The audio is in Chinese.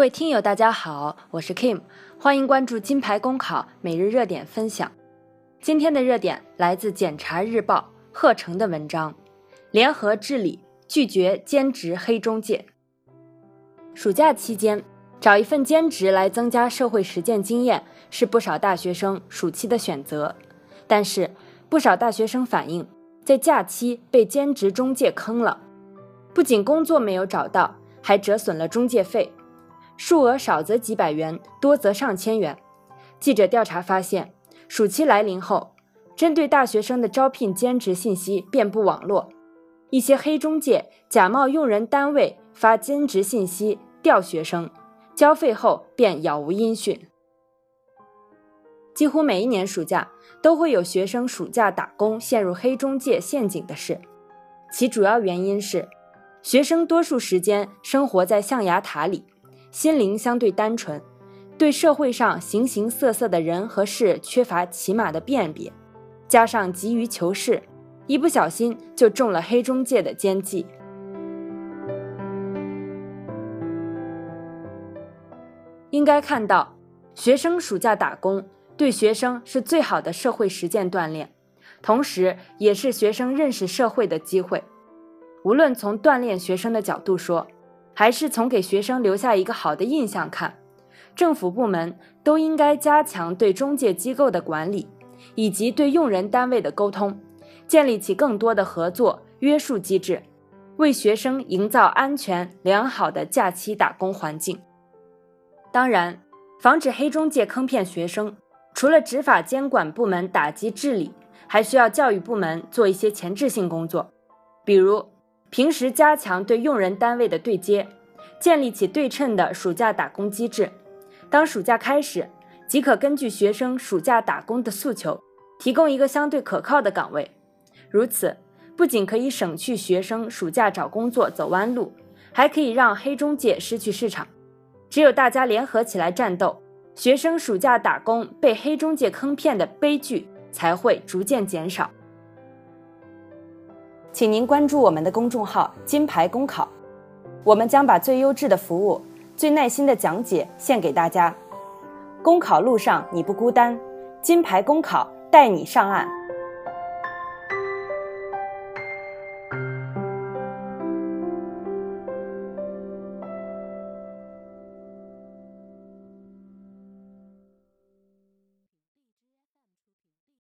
各位听友，大家好，我是 Kim，欢迎关注金牌公考每日热点分享。今天的热点来自《检察日报》贺成的文章：联合治理，拒绝兼职黑中介。暑假期间，找一份兼职来增加社会实践经验，是不少大学生暑期的选择。但是，不少大学生反映，在假期被兼职中介坑了，不仅工作没有找到，还折损了中介费。数额少则几百元，多则上千元。记者调查发现，暑期来临后，针对大学生的招聘兼职信息遍布网络，一些黑中介假冒用人单位发兼职信息调学生，交费后便杳无音讯。几乎每一年暑假都会有学生暑假打工陷入黑中介陷阱的事，其主要原因是学生多数时间生活在象牙塔里。心灵相对单纯，对社会上形形色色的人和事缺乏起码的辨别，加上急于求是，一不小心就中了黑中介的奸计。应该看到，学生暑假打工对学生是最好的社会实践锻炼，同时也是学生认识社会的机会。无论从锻炼学生的角度说，还是从给学生留下一个好的印象看，政府部门都应该加强对中介机构的管理，以及对用人单位的沟通，建立起更多的合作约束机制，为学生营造安全良好的假期打工环境。当然，防止黑中介坑骗学生，除了执法监管部门打击治理，还需要教育部门做一些前置性工作，比如。平时加强对用人单位的对接，建立起对称的暑假打工机制。当暑假开始，即可根据学生暑假打工的诉求，提供一个相对可靠的岗位。如此，不仅可以省去学生暑假找工作走弯路，还可以让黑中介失去市场。只有大家联合起来战斗，学生暑假打工被黑中介坑骗的悲剧才会逐渐减少。请您关注我们的公众号“金牌公考”，我们将把最优质的服务、最耐心的讲解献给大家。公考路上你不孤单，金牌公考带你上岸。